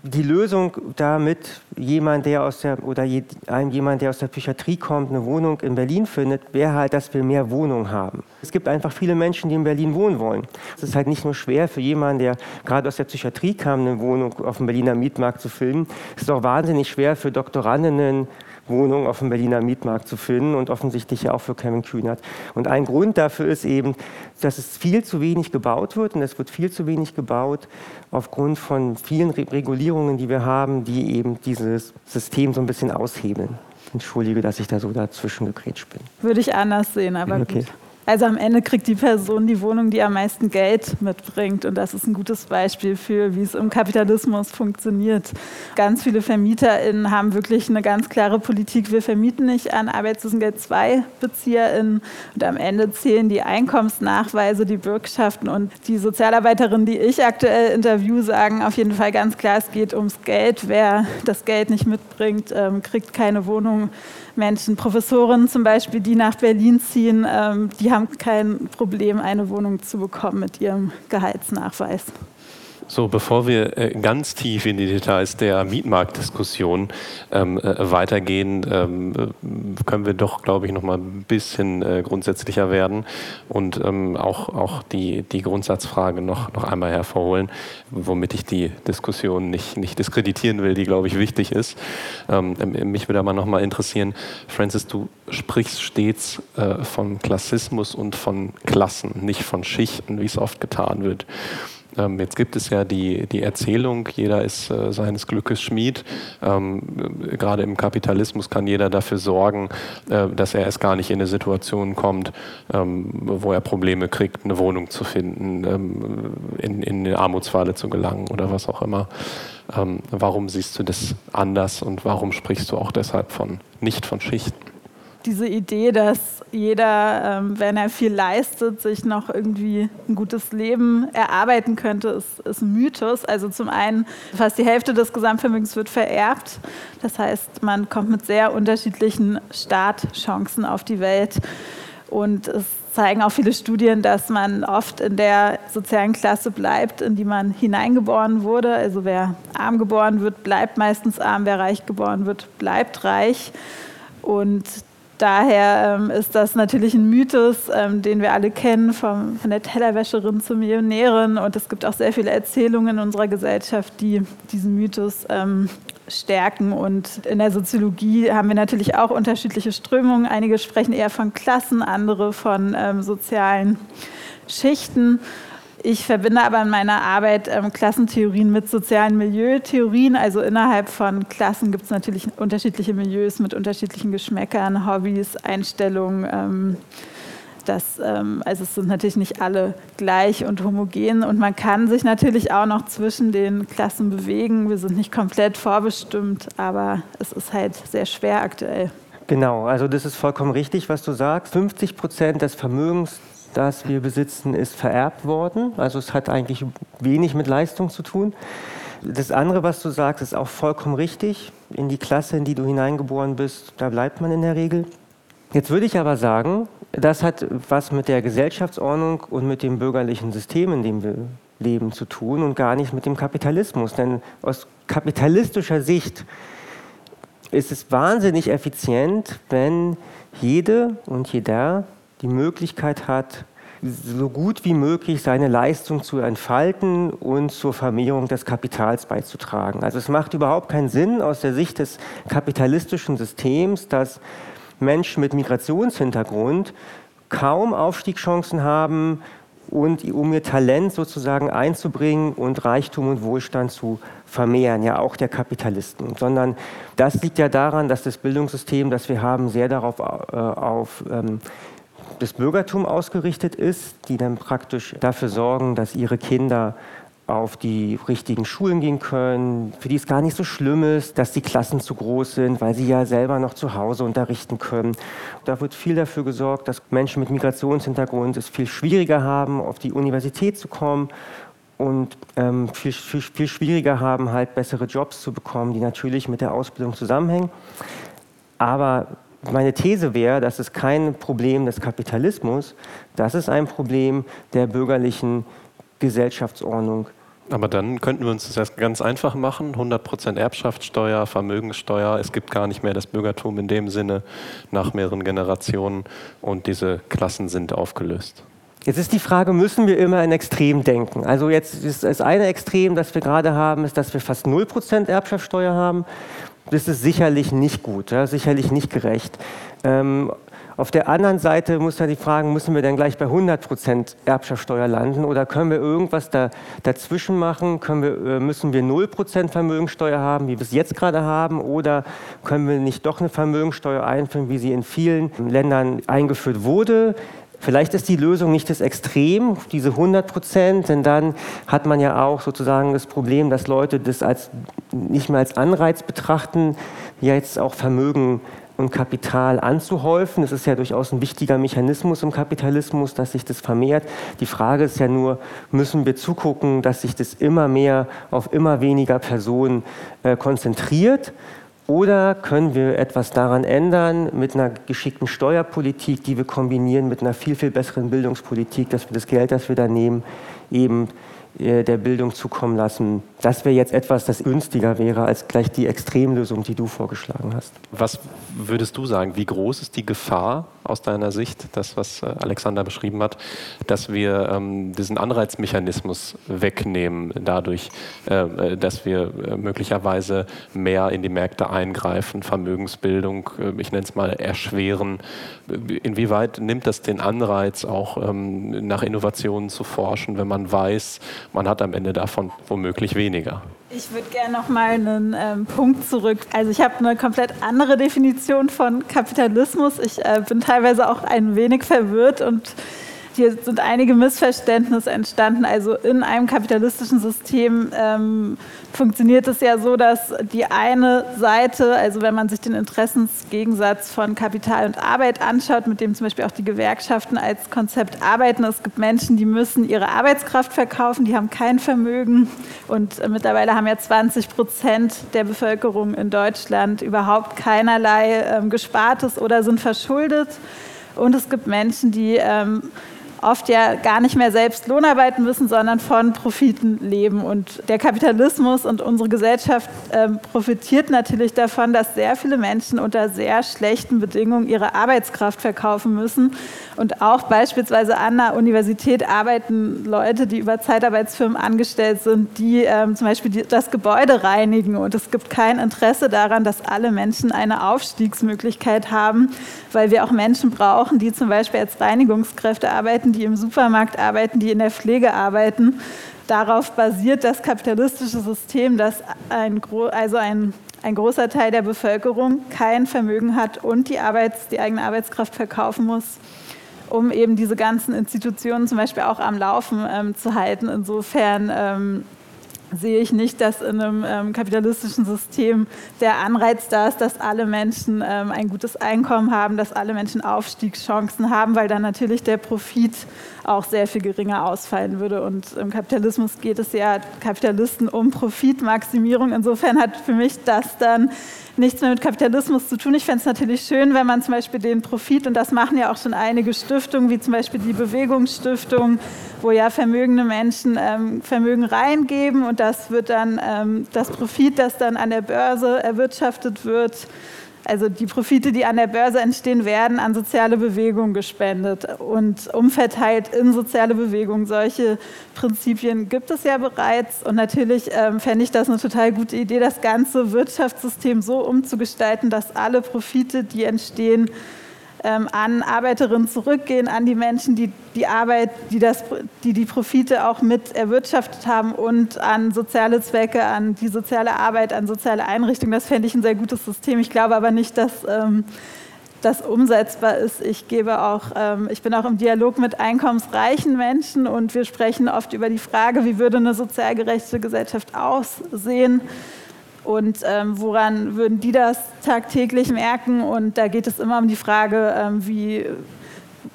die Lösung damit, jemand, der aus der oder jemand, der aus der Psychiatrie kommt, eine Wohnung in Berlin findet, wäre halt, dass wir mehr Wohnungen haben. Es gibt einfach viele Menschen, die in Berlin wohnen wollen. Es ist halt nicht nur schwer für jemanden, der gerade aus der Psychiatrie kam, eine Wohnung auf dem Berliner Mietmarkt zu finden. Es ist auch wahnsinnig schwer für Doktorandinnen, Wohnung auf dem Berliner Mietmarkt zu finden und offensichtlich auch für Kevin Kühnert. Und ein Grund dafür ist eben, dass es viel zu wenig gebaut wird und es wird viel zu wenig gebaut aufgrund von vielen Regulierungen, die wir haben, die eben dieses System so ein bisschen aushebeln. Entschuldige, dass ich da so dazwischen gegrätscht bin. Würde ich anders sehen, aber okay. gut. Also am Ende kriegt die Person die Wohnung, die am meisten Geld mitbringt. Und das ist ein gutes Beispiel für, wie es im Kapitalismus funktioniert. Ganz viele VermieterInnen haben wirklich eine ganz klare Politik. Wir vermieten nicht an Arbeitslosengeld II-BezieherInnen. Und am Ende zählen die Einkommensnachweise, die Bürgschaften. Und die Sozialarbeiterinnen, die ich aktuell interview, sagen auf jeden Fall ganz klar, es geht ums Geld. Wer das Geld nicht mitbringt, ähm, kriegt keine Wohnung. Menschen, Professoren zum Beispiel, die nach Berlin ziehen, ähm, die haben kein Problem, eine Wohnung zu bekommen mit ihrem Gehaltsnachweis. So, bevor wir äh, ganz tief in die Details der Mietmarktdiskussion ähm, äh, weitergehen, ähm, äh, können wir doch, glaube ich, noch mal ein bisschen grundsätzlicher werden und ähm, auch, auch die, die Grundsatzfrage noch, noch einmal hervorholen, womit ich die Diskussion nicht, nicht diskreditieren will, die, glaube ich, wichtig ist. Ähm, mich würde aber noch mal interessieren, Francis, du sprichst stets von Klassismus und von Klassen, nicht von Schichten, wie es oft getan wird. Ähm, jetzt gibt es ja die, die Erzählung, jeder ist äh, seines Glückes Schmied. Ähm, gerade im Kapitalismus kann jeder dafür sorgen, äh, dass er erst gar nicht in eine Situation kommt, ähm, wo er Probleme kriegt, eine Wohnung zu finden, ähm, in, in eine Armutsfalle zu gelangen oder was auch immer. Ähm, warum siehst du das anders und warum sprichst du auch deshalb von nicht von Schichten? Diese Idee, dass jeder, ähm, wenn er viel leistet, sich noch irgendwie ein gutes Leben erarbeiten könnte, ist, ist ein Mythos. Also zum einen, fast die Hälfte des Gesamtvermögens wird vererbt. Das heißt, man kommt mit sehr unterschiedlichen Startchancen auf die Welt. Und es zeigen auch viele Studien, dass man oft in der sozialen Klasse bleibt, in die man hineingeboren wurde. Also wer arm geboren wird, bleibt meistens arm. Wer reich geboren wird, bleibt reich. Und daher ähm, ist das natürlich ein Mythos, ähm, den wir alle kennen, vom, von der Tellerwäscherin zur Millionärin. Und es gibt auch sehr viele Erzählungen in unserer Gesellschaft, die diesen Mythos ähm, stärken. Und in der Soziologie haben wir natürlich auch unterschiedliche Strömungen. Einige sprechen eher von Klassen, andere von ähm, sozialen Schichten. Ich verbinde aber in meiner Arbeit ähm, Klassentheorien mit sozialen Milieutheorien. Also innerhalb von Klassen gibt es natürlich unterschiedliche Milieus mit unterschiedlichen Geschmäckern, Hobbys, Einstellungen. Ähm, das, ähm, also es sind natürlich nicht alle gleich und homogen und man kann sich natürlich auch noch zwischen den Klassen bewegen. Wir sind nicht komplett vorbestimmt, aber es ist halt sehr schwer aktuell. Genau, also das ist vollkommen richtig, was du sagst. 50 Prozent des Vermögens das wir besitzen, ist vererbt worden. Also es hat eigentlich wenig mit Leistung zu tun. Das andere, was du sagst, ist auch vollkommen richtig. In die Klasse, in die du hineingeboren bist, da bleibt man in der Regel. Jetzt würde ich aber sagen, das hat was mit der Gesellschaftsordnung und mit dem bürgerlichen System, in dem wir leben, zu tun und gar nicht mit dem Kapitalismus. Denn aus kapitalistischer Sicht ist es wahnsinnig effizient, wenn jede und jeder die Möglichkeit hat, so gut wie möglich seine Leistung zu entfalten und zur Vermehrung des Kapitals beizutragen. Also es macht überhaupt keinen Sinn aus der Sicht des kapitalistischen Systems, dass Menschen mit Migrationshintergrund kaum Aufstiegschancen haben und um ihr Talent sozusagen einzubringen und Reichtum und Wohlstand zu vermehren, ja auch der Kapitalisten, sondern das liegt ja daran, dass das Bildungssystem, das wir haben, sehr darauf äh, auf ähm, das Bürgertum ausgerichtet ist, die dann praktisch dafür sorgen, dass ihre Kinder auf die richtigen Schulen gehen können, für die es gar nicht so schlimm ist, dass die Klassen zu groß sind, weil sie ja selber noch zu Hause unterrichten können. Da wird viel dafür gesorgt, dass Menschen mit Migrationshintergrund es viel schwieriger haben, auf die Universität zu kommen und ähm, viel, viel, viel schwieriger haben, halt bessere Jobs zu bekommen, die natürlich mit der Ausbildung zusammenhängen. Aber meine These wäre, das ist kein Problem des Kapitalismus, das ist ein Problem der bürgerlichen Gesellschaftsordnung. Aber dann könnten wir uns das ganz einfach machen. 100% Erbschaftssteuer, Vermögenssteuer. Es gibt gar nicht mehr das Bürgertum in dem Sinne nach mehreren Generationen und diese Klassen sind aufgelöst. Jetzt ist die Frage, müssen wir immer in Extrem denken? Also jetzt ist das eine Extrem, das wir gerade haben, ist, dass wir fast 0% Erbschaftssteuer haben. Das ist sicherlich nicht gut, ja, sicherlich nicht gerecht. Ähm, auf der anderen Seite muss man die fragen, müssen wir denn gleich bei 100% Erbschaftssteuer landen oder können wir irgendwas da, dazwischen machen? Können wir, äh, müssen wir 0% Vermögensteuer haben, wie wir es jetzt gerade haben? Oder können wir nicht doch eine Vermögensteuer einführen, wie sie in vielen Ländern eingeführt wurde? Vielleicht ist die Lösung nicht das Extrem, diese 100 Prozent, denn dann hat man ja auch sozusagen das Problem, dass Leute das als, nicht mehr als Anreiz betrachten, jetzt auch Vermögen und Kapital anzuhäufen. Das ist ja durchaus ein wichtiger Mechanismus im Kapitalismus, dass sich das vermehrt. Die Frage ist ja nur, müssen wir zugucken, dass sich das immer mehr auf immer weniger Personen äh, konzentriert? Oder können wir etwas daran ändern mit einer geschickten Steuerpolitik, die wir kombinieren mit einer viel, viel besseren Bildungspolitik, dass wir das Geld, das wir da nehmen, eben äh, der Bildung zukommen lassen. Das wäre jetzt etwas, das günstiger wäre als gleich die Extremlösung, die du vorgeschlagen hast. Was würdest du sagen? Wie groß ist die Gefahr aus deiner Sicht, das, was äh, Alexander beschrieben hat, dass wir ähm, diesen Anreizmechanismus wegnehmen, dadurch, äh, dass wir äh, möglicherweise mehr in die Märkte eingreifen, Vermögensbildung, äh, ich nenne es mal, erschweren? Inwieweit nimmt das den Anreiz, auch ähm, nach Innovationen zu forschen, wenn man weiß, man hat am Ende davon womöglich weniger. Ich würde gerne noch mal einen ähm, Punkt zurück. Also ich habe eine komplett andere Definition von Kapitalismus. Ich äh, bin teilweise auch ein wenig verwirrt und hier sind einige Missverständnisse entstanden. Also in einem kapitalistischen System ähm, funktioniert es ja so, dass die eine Seite, also wenn man sich den Interessensgegensatz von Kapital und Arbeit anschaut, mit dem zum Beispiel auch die Gewerkschaften als Konzept arbeiten, es gibt Menschen, die müssen ihre Arbeitskraft verkaufen, die haben kein Vermögen und mittlerweile haben ja 20 Prozent der Bevölkerung in Deutschland überhaupt keinerlei ähm, Gespartes oder sind verschuldet. Und es gibt Menschen, die ähm, oft ja gar nicht mehr selbst Lohn arbeiten müssen, sondern von Profiten leben. Und der Kapitalismus und unsere Gesellschaft ähm, profitiert natürlich davon, dass sehr viele Menschen unter sehr schlechten Bedingungen ihre Arbeitskraft verkaufen müssen. Und auch beispielsweise an der Universität arbeiten Leute, die über Zeitarbeitsfirmen angestellt sind, die ähm, zum Beispiel die, das Gebäude reinigen. Und es gibt kein Interesse daran, dass alle Menschen eine Aufstiegsmöglichkeit haben, weil wir auch Menschen brauchen, die zum Beispiel als Reinigungskräfte arbeiten arbeiten, die im Supermarkt arbeiten, die in der Pflege arbeiten. Darauf basiert das kapitalistische System, dass ein, also ein, ein großer Teil der Bevölkerung kein Vermögen hat und die, Arbeits-, die eigene Arbeitskraft verkaufen muss, um eben diese ganzen Institutionen zum Beispiel auch am Laufen ähm, zu halten. Insofern ähm, sehe ich nicht, dass in einem ähm, kapitalistischen System der Anreiz da ist, dass alle Menschen ähm, ein gutes Einkommen haben, dass alle Menschen Aufstiegschancen haben, weil dann natürlich der Profit auch sehr viel geringer ausfallen würde. Und im Kapitalismus geht es ja Kapitalisten um Profitmaximierung. Insofern hat für mich das dann nichts mehr mit Kapitalismus zu tun. Ich fände es natürlich schön, wenn man zum Beispiel den Profit, und das machen ja auch schon einige Stiftungen, wie zum Beispiel die Bewegungsstiftung, wo ja vermögende Menschen ähm, Vermögen reingeben und das wird dann, ähm, das Profit, das dann an der Börse erwirtschaftet wird, Also die Profite, die an der Börse entstehen, werden an soziale Bewegungen gespendet und umverteilt in soziale Bewegungen. Solche Prinzipien gibt es ja bereits. Und natürlich ähm, fände ich das eine total gute Idee, das ganze Wirtschaftssystem so umzugestalten, dass alle Profite, die entstehen, an Arbeiterinnen zurückgehen, an die Menschen, die die Arbeit, die, das, die die Profite auch mit erwirtschaftet haben und an soziale Zwecke, an die soziale Arbeit, an soziale Einrichtungen. Das fände ich ein sehr gutes System. Ich glaube aber nicht, dass ähm, das umsetzbar ist. Ich gebe auch, ähm, ich bin auch im Dialog mit einkommensreichen Menschen und wir sprechen oft über die Frage, wie würde eine sozial gerechte Gesellschaft aussehen und ähm, woran würden die das tagtäglich merken? Und da geht es immer um die Frage, ähm, wie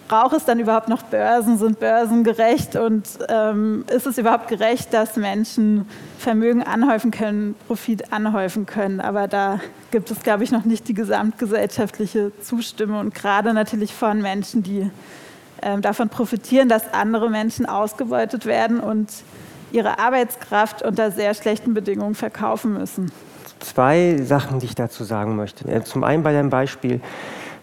braucht es dann überhaupt noch Börsen? Sind Börsen gerecht? Und ähm, ist es überhaupt gerecht, dass Menschen Vermögen anhäufen können, Profit anhäufen können? Aber da gibt es, glaube ich, noch nicht die gesamtgesellschaftliche Zustimmung. Und gerade natürlich von Menschen, die ähm, davon profitieren, dass andere Menschen ausgebeutet werden und ihre Arbeitskraft unter sehr schlechten Bedingungen verkaufen müssen. Zwei Sachen, die ich dazu sagen möchte. Äh, zum einen bei dem Beispiel,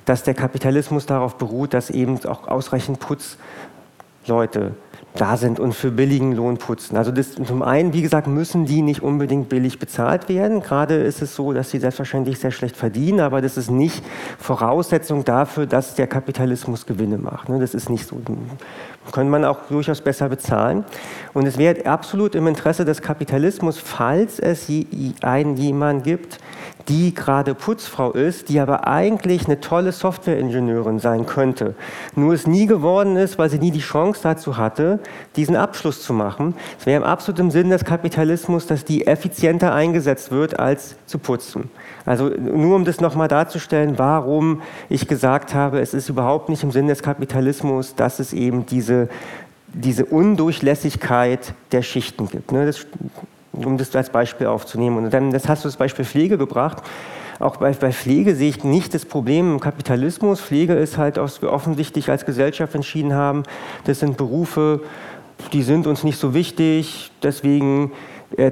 dass der Kapitalismus darauf beruht, dass eben auch ausreichend Putzleute da sind und für billigen Lohn putzen. Also das, zum einen, wie gesagt, müssen die nicht unbedingt billig bezahlt werden. Gerade ist es so, dass sie selbstverständlich sehr schlecht verdienen, aber das ist nicht Voraussetzung dafür, dass der Kapitalismus Gewinne macht. Ne? Das ist nicht so. Können man auch durchaus besser bezahlen. Und es wäre absolut im Interesse des Kapitalismus, falls es einen jemanden gibt, die gerade Putzfrau ist, die aber eigentlich eine tolle Softwareingenieurin sein könnte, nur es nie geworden ist, weil sie nie die Chance dazu hatte, diesen Abschluss zu machen. Es wäre absolut im Sinn des Kapitalismus, dass die effizienter eingesetzt wird, als zu putzen. Also nur um das nochmal darzustellen, warum ich gesagt habe, es ist überhaupt nicht im Sinn des Kapitalismus, dass es eben diese, diese Undurchlässigkeit der Schichten gibt. Ne? Das um das als Beispiel aufzunehmen. Und dann, das hast du das Beispiel Pflege gebracht. Auch bei, bei Pflege sehe ich nicht das Problem im Kapitalismus. Pflege ist halt, was wir offensichtlich als Gesellschaft entschieden haben, das sind Berufe, die sind uns nicht so wichtig, deswegen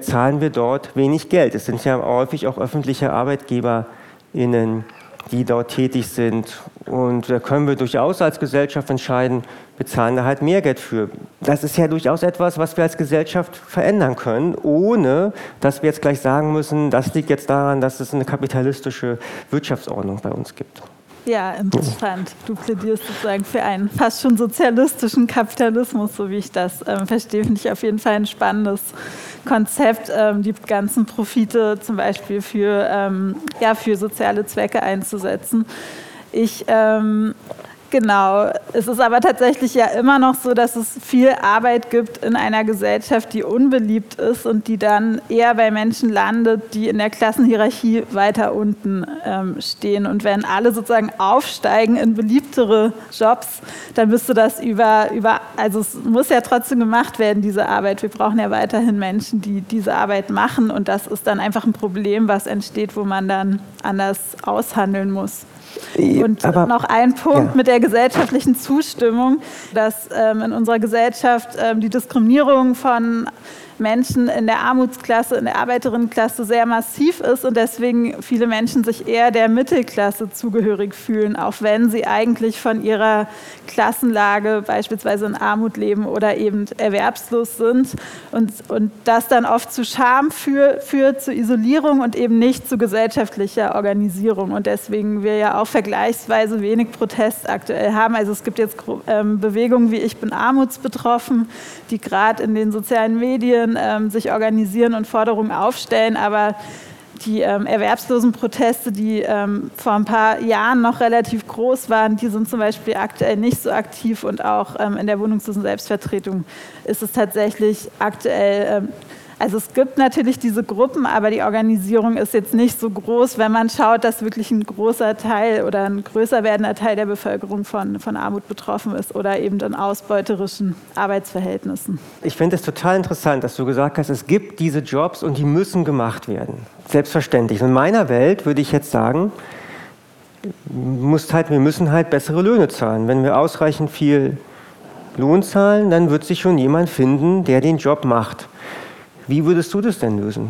zahlen wir dort wenig Geld. Es sind ja häufig auch öffentliche ArbeitgeberInnen, die dort tätig sind. Und da können wir durchaus als Gesellschaft entscheiden, bezahlen da halt mehr Geld für. Das ist ja durchaus etwas, was wir als Gesellschaft verändern können, ohne dass wir jetzt gleich sagen müssen, das liegt jetzt daran, dass es eine kapitalistische Wirtschaftsordnung bei uns gibt. Ja, interessant. Du plädierst sozusagen für einen fast schon sozialistischen Kapitalismus, so wie ich das ähm, verstehe. Finde ich auf jeden Fall ein spannendes Konzept, ähm, die ganzen Profite zum Beispiel für, ähm, ja, für soziale Zwecke einzusetzen. Ich ähm, Genau. Es ist aber tatsächlich ja immer noch so, dass es viel Arbeit gibt in einer Gesellschaft, die unbeliebt ist und die dann eher bei Menschen landet, die in der Klassenhierarchie weiter unten ähm, stehen. Und wenn alle sozusagen aufsteigen in beliebtere Jobs, dann müsste das über, über, also es muss ja trotzdem gemacht werden, diese Arbeit. Wir brauchen ja weiterhin Menschen, die diese Arbeit machen. Und das ist dann einfach ein Problem, was entsteht, wo man dann anders aushandeln muss. Und Aber, noch ein Punkt ja. mit der gesellschaftlichen Zustimmung, dass ähm, in unserer Gesellschaft ähm, die Diskriminierung von Menschen in der Armutsklasse, in der Arbeiterinnenklasse sehr massiv ist und deswegen viele Menschen sich eher der Mittelklasse zugehörig fühlen, auch wenn sie eigentlich von ihrer Klassenlage beispielsweise in Armut leben oder eben erwerbslos sind und, und das dann oft zu Scham führt, führt, zu Isolierung und eben nicht zu gesellschaftlicher Organisierung und deswegen wir ja auch vergleichsweise wenig Protest aktuell haben. Also es gibt jetzt ähm, Bewegungen wie Ich bin armutsbetroffen, die gerade in den sozialen Medien ähm, sich organisieren und Forderungen aufstellen, aber die ähm, Erwerbslosenproteste, die ähm, vor ein paar Jahren noch relativ groß waren, die sind zum Beispiel aktuell nicht so aktiv und auch ähm, in der wohnungslosen Selbstvertretung ist es tatsächlich aktuell ähm, also es gibt natürlich diese Gruppen, aber die Organisierung ist jetzt nicht so groß, wenn man schaut, dass wirklich ein großer Teil oder ein größer werdender Teil der Bevölkerung von, von Armut betroffen ist oder eben in ausbeuterischen Arbeitsverhältnissen. Ich finde es total interessant, dass du gesagt hast, es gibt diese Jobs und die müssen gemacht werden. Selbstverständlich. In meiner Welt würde ich jetzt sagen, muss halt, wir müssen halt bessere Löhne zahlen. Wenn wir ausreichend viel Lohn zahlen, dann wird sich schon jemand finden, der den Job macht. Wie würdest du das denn lösen?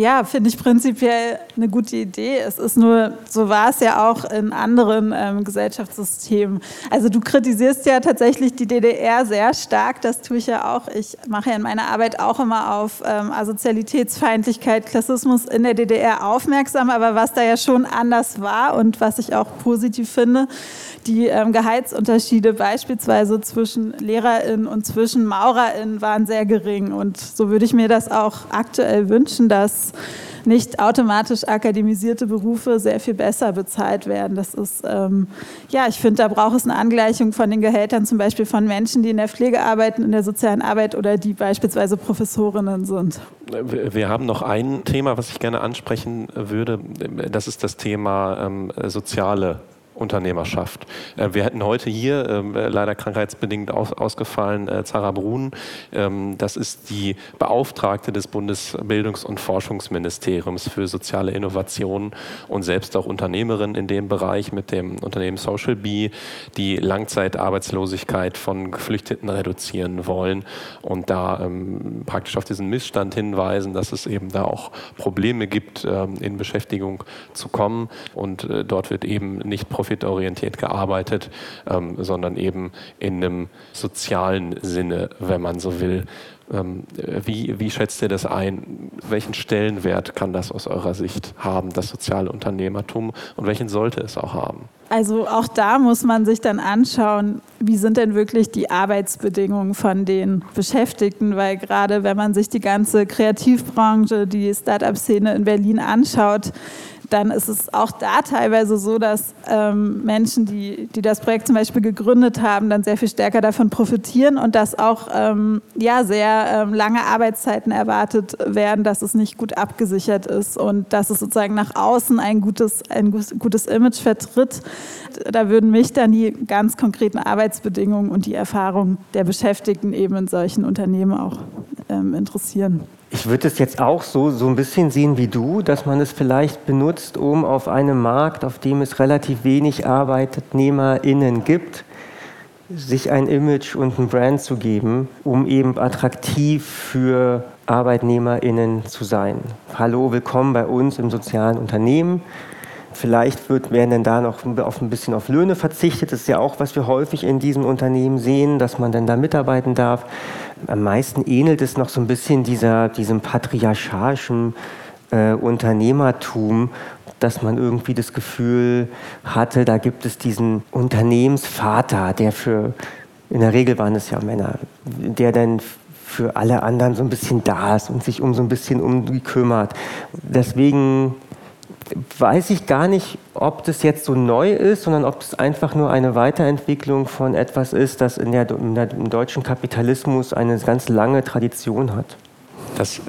Ja, finde ich prinzipiell eine gute Idee. Es ist nur, so war es ja auch in anderen ähm, Gesellschaftssystemen. Also du kritisierst ja tatsächlich die DDR sehr stark, das tue ich ja auch. Ich mache ja in meiner Arbeit auch immer auf ähm, Asozialitätsfeindlichkeit, Klassismus in der DDR aufmerksam, aber was da ja schon anders war und was ich auch positiv finde, die ähm, Gehaltsunterschiede beispielsweise zwischen LehrerInnen und zwischen MaurerInnen waren sehr gering. Und so würde ich mir das auch aktuell wünschen, dass nicht automatisch akademisierte Berufe sehr viel besser bezahlt werden. Das ist, ähm, ja, ich finde, da braucht es eine Angleichung von den Gehältern zum Beispiel von Menschen, die in der Pflege arbeiten, in der sozialen Arbeit oder die beispielsweise Professorinnen sind. Wir haben noch ein Thema, was ich gerne ansprechen würde. Das ist das Thema ähm, soziale Unternehmerschaft. Äh, wir hätten heute hier, ähm, leider krankheitsbedingt ausgefallen, äh, Zara Brun. Ähm, das ist die Beauftragte des Bundesbildungs- und Forschungsministeriums für soziale Innovation und selbst auch Unternehmerin in dem Bereich mit dem Unternehmen Social Bee, die Langzeitarbeitslosigkeit von Geflüchteten reduzieren wollen und da ähm, praktisch auf diesen Missstand hinweisen, dass es eben da auch Probleme gibt, in Beschäftigung zu kommen und äh, dort wird eben nicht profitiert profitorientiert gearbeitet, ähm, sondern eben in einem sozialen Sinne, wenn man so will. Ähm, wie, wie schätzt ihr das ein? Welchen Stellenwert kann das aus eurer Sicht haben, das soziale Unternehmertum, und welchen sollte es auch haben? Also auch da muss man sich dann anschauen, wie sind denn wirklich die Arbeitsbedingungen von den Beschäftigten, weil gerade wenn man sich die ganze Kreativbranche, die Start-up-Szene in Berlin anschaut, dann ist es auch da teilweise so, dass ähm, Menschen, die, die das Projekt zum Beispiel gegründet haben, dann sehr viel stärker davon profitieren und dass auch ähm, ja, sehr ähm, lange Arbeitszeiten erwartet werden, dass es nicht gut abgesichert ist und dass es sozusagen nach außen ein gutes, ein gutes Image vertritt. Da würden mich dann die ganz konkreten Arbeitsbedingungen und die Erfahrungen der Beschäftigten eben in solchen Unternehmen auch ähm, interessieren. Ich würde es jetzt auch so, so ein bisschen sehen wie du, dass man es vielleicht benutzt, um auf einem Markt, auf dem es relativ wenig ArbeitnehmerInnen gibt, sich ein Image und ein Brand zu geben, um eben attraktiv für ArbeitnehmerInnen zu sein. Hallo, willkommen bei uns im sozialen Unternehmen. Vielleicht wird, werden dann da noch auf ein bisschen auf Löhne verzichtet. Das ist ja auch, was wir häufig in diesem Unternehmen sehen, dass man dann da mitarbeiten darf. Am meisten ähnelt es noch so ein bisschen dieser, diesem patriarchalischen äh, Unternehmertum, dass man irgendwie das Gefühl hatte, da gibt es diesen Unternehmensvater, der für, in der Regel waren es ja Männer, der dann für alle anderen so ein bisschen da ist und sich um so ein bisschen um die kümmert. Deswegen weiß ich gar nicht, ob das jetzt so neu ist, sondern ob es einfach nur eine Weiterentwicklung von etwas ist, das in der, in der, im deutschen Kapitalismus eine ganz lange Tradition hat. Das,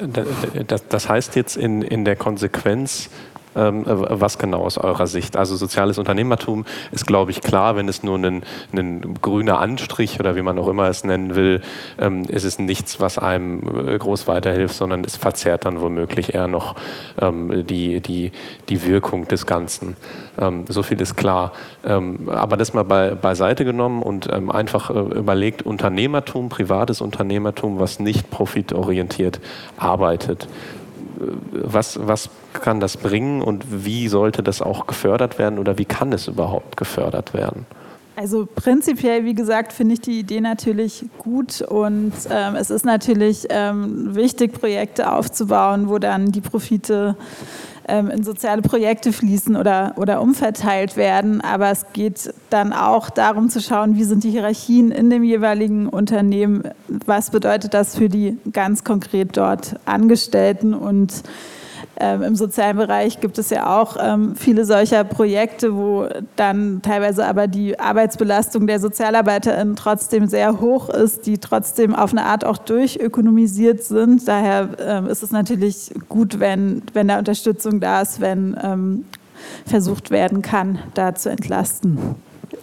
das, das heißt jetzt in, in der Konsequenz, was genau aus eurer Sicht? Also soziales Unternehmertum ist, glaube ich, klar, wenn es nur ein, ein grüner Anstrich oder wie man auch immer es nennen will, ähm, ist es nichts, was einem äh, groß weiterhilft, sondern es verzerrt dann womöglich eher noch ähm, die, die, die Wirkung des Ganzen. so viel ist klar. aber das mal bei, beiseite genommen und einfach äh, überlegt, Unternehmertum, privates Unternehmertum, was nicht profitorientiert arbeitet was, was kann das bringen und wie sollte das auch gefördert werden oder wie kann es überhaupt gefördert werden? Also prinzipiell, wie gesagt, finde ich die Idee natürlich gut und ähm, es ist natürlich ähm, wichtig, Projekte aufzubauen, wo dann die Profite in soziale Projekte fließen oder, oder umverteilt werden. Aber es geht dann auch darum zu schauen, wie sind die Hierarchien in dem jeweiligen Unternehmen, was bedeutet das für die ganz konkret dort Angestellten und ähm, Im sozialen Bereich gibt es ja auch ähm, viele solcher Projekte, wo dann teilweise aber die Arbeitsbelastung der SozialarbeiterInnen trotzdem sehr hoch ist, die trotzdem auf eine Art auch durchökonomisiert sind. Daher ähm, ist es natürlich gut, wenn, wenn da Unterstützung da ist, wenn ähm, versucht werden kann, da zu entlasten.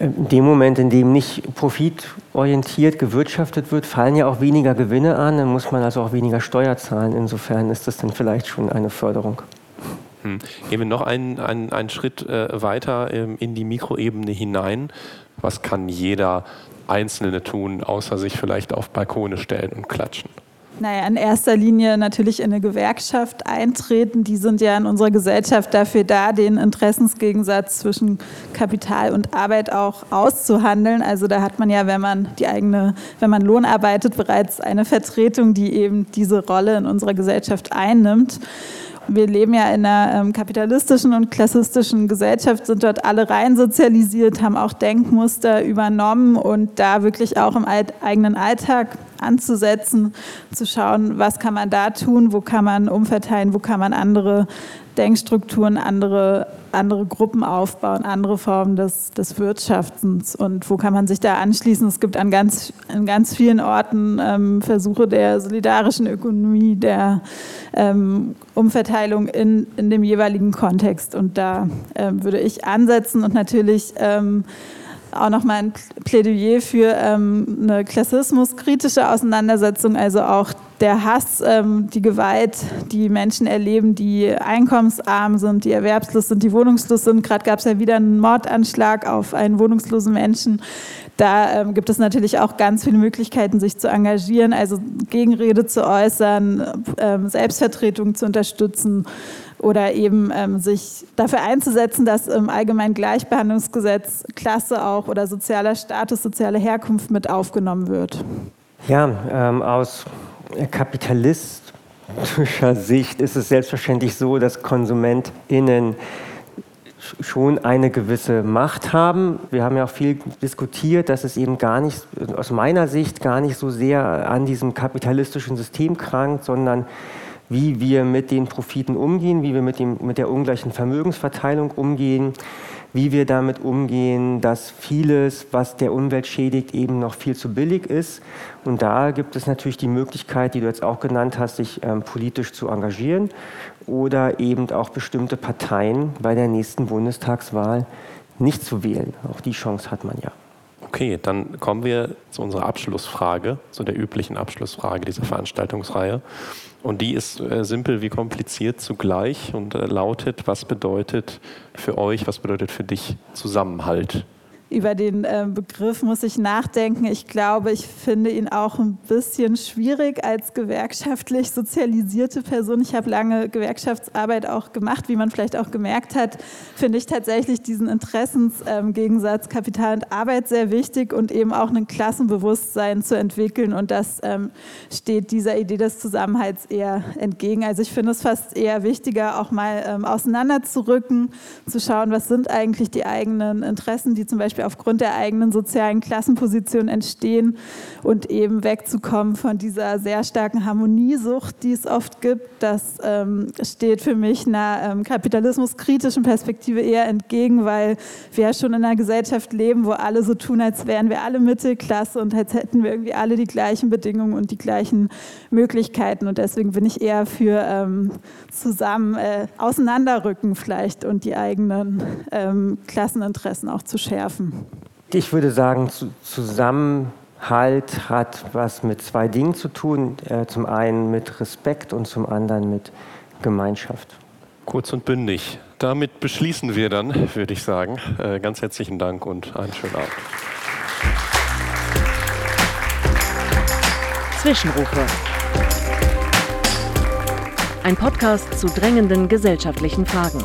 In dem Moment, in dem nicht profitorientiert gewirtschaftet wird, fallen ja auch weniger Gewinne an, dann muss man also auch weniger Steuer zahlen. Insofern ist das dann vielleicht schon eine Förderung. Hm. Gehen wir noch einen, einen, einen Schritt äh, weiter ähm, in die Mikroebene hinein. Was kann jeder Einzelne tun, außer sich vielleicht auf Balkone stellen und klatschen? Naja, in erster Linie natürlich in eine Gewerkschaft eintreten. Die sind ja in unserer Gesellschaft dafür da, den Interessensgegensatz zwischen Kapital und Arbeit auch auszuhandeln. Also da hat man ja, wenn man die eigene, wenn man Lohn arbeitet, bereits eine Vertretung, die eben diese Rolle in unserer Gesellschaft einnimmt wir leben ja in einer ähm, kapitalistischen und klassistischen Gesellschaft, sind dort alle rein sozialisiert, haben auch Denkmuster übernommen und da wirklich auch im eigenen Alltag anzusetzen, zu schauen, was kann man da tun, wo kann man umverteilen, wo kann man andere Denkstrukturen, andere, andere Gruppen aufbauen, andere Formen des, des Wirtschaftens und wo kann man sich da anschließen. Es gibt an ganz, an ganz vielen Orten ähm, Versuche der solidarischen Ökonomie, der ähm, Umverteilung in, in dem jeweiligen Kontext und da ähm, würde ich ansetzen und natürlich ähm, auch nochmal ein Plädoyer für ähm, eine klassismuskritische Auseinandersetzung, also auch der Hass, ähm, die Gewalt, die Menschen erleben, die einkommensarm sind, die erwerbslos sind, die wohnungslos sind. Gerade gab es ja wieder einen Mordanschlag auf einen wohnungslosen Menschen. Da ähm, gibt es natürlich auch ganz viele Möglichkeiten, sich zu engagieren, also Gegenrede zu äußern, ähm, Selbstvertretung zu unterstützen oder eben ähm, sich dafür einzusetzen, dass im Allgemeinen Gleichbehandlungsgesetz Klasse auch oder sozialer Status, soziale Herkunft mit aufgenommen wird. Ja, ähm, aus kapitalistischer Sicht ist es selbstverständlich so, dass KonsumentInnen schon eine gewisse Macht haben. Wir haben ja auch viel diskutiert, dass es eben gar nicht, aus meiner Sicht, gar nicht so sehr an diesem kapitalistischen System krankt, sondern wie wir mit den Profiten umgehen, wie wir mit, dem, mit der ungleichen Vermögensverteilung umgehen, wie wir damit umgehen, dass vieles, was der Umwelt schädigt, eben noch viel zu billig ist. Und da gibt es natürlich die Möglichkeit, die du jetzt auch genannt hast, sich ähm, politisch zu engagieren oder eben auch bestimmte Parteien bei der nächsten Bundestagswahl nicht zu wählen. Auch die Chance hat man ja. Okay, dann kommen wir zu unserer Abschlussfrage, zu der üblichen Abschlussfrage dieser Veranstaltungsreihe. Und die ist äh, simpel wie kompliziert zugleich und äh, lautet, was bedeutet für euch, was bedeutet für dich Zusammenhalt? Über den äh, Begriff muss ich nachdenken. Ich glaube, ich finde ihn auch ein bisschen schwierig als gewerkschaftlich sozialisierte Person. Ich habe lange Gewerkschaftsarbeit auch gemacht, wie man vielleicht auch gemerkt hat, finde ich tatsächlich diesen Interessensgegensatz ähm, Kapital und Arbeit sehr wichtig und eben auch ein Klassenbewusstsein zu entwickeln. Und das ähm, steht dieser Idee des Zusammenhalts eher entgegen. Also ich finde es fast eher wichtiger, auch mal ähm, auseinanderzurücken, zu schauen, was sind eigentlich die eigenen Interessen, die zum Beispiel Beispiel aufgrund der eigenen sozialen Klassenposition entstehen und eben wegzukommen von dieser sehr starken Harmoniesucht, die es oft gibt. Das ähm, steht für mich einer ähm, kapitalismuskritischen Perspektive eher entgegen, weil wir ja schon in einer Gesellschaft leben, wo alle so tun, als wären wir alle Mittelklasse und als hätten wir irgendwie alle die gleichen Bedingungen und die gleichen Möglichkeiten. Und deswegen bin ich eher für ähm, zusammen äh, auseinanderrücken vielleicht und die eigenen ähm, Klasseninteressen auch zu schärfen. Ich würde sagen, Zusammenhalt hat was mit zwei Dingen zu tun. Äh, zum einen mit Respekt und zum anderen mit Gemeinschaft. Kurz und bündig. Damit beschließen wir dann, würde ich sagen. Äh, ganz herzlichen Dank und einen schönen Abend. Zwischenrufe. Ein Podcast zu drängenden gesellschaftlichen Fragen.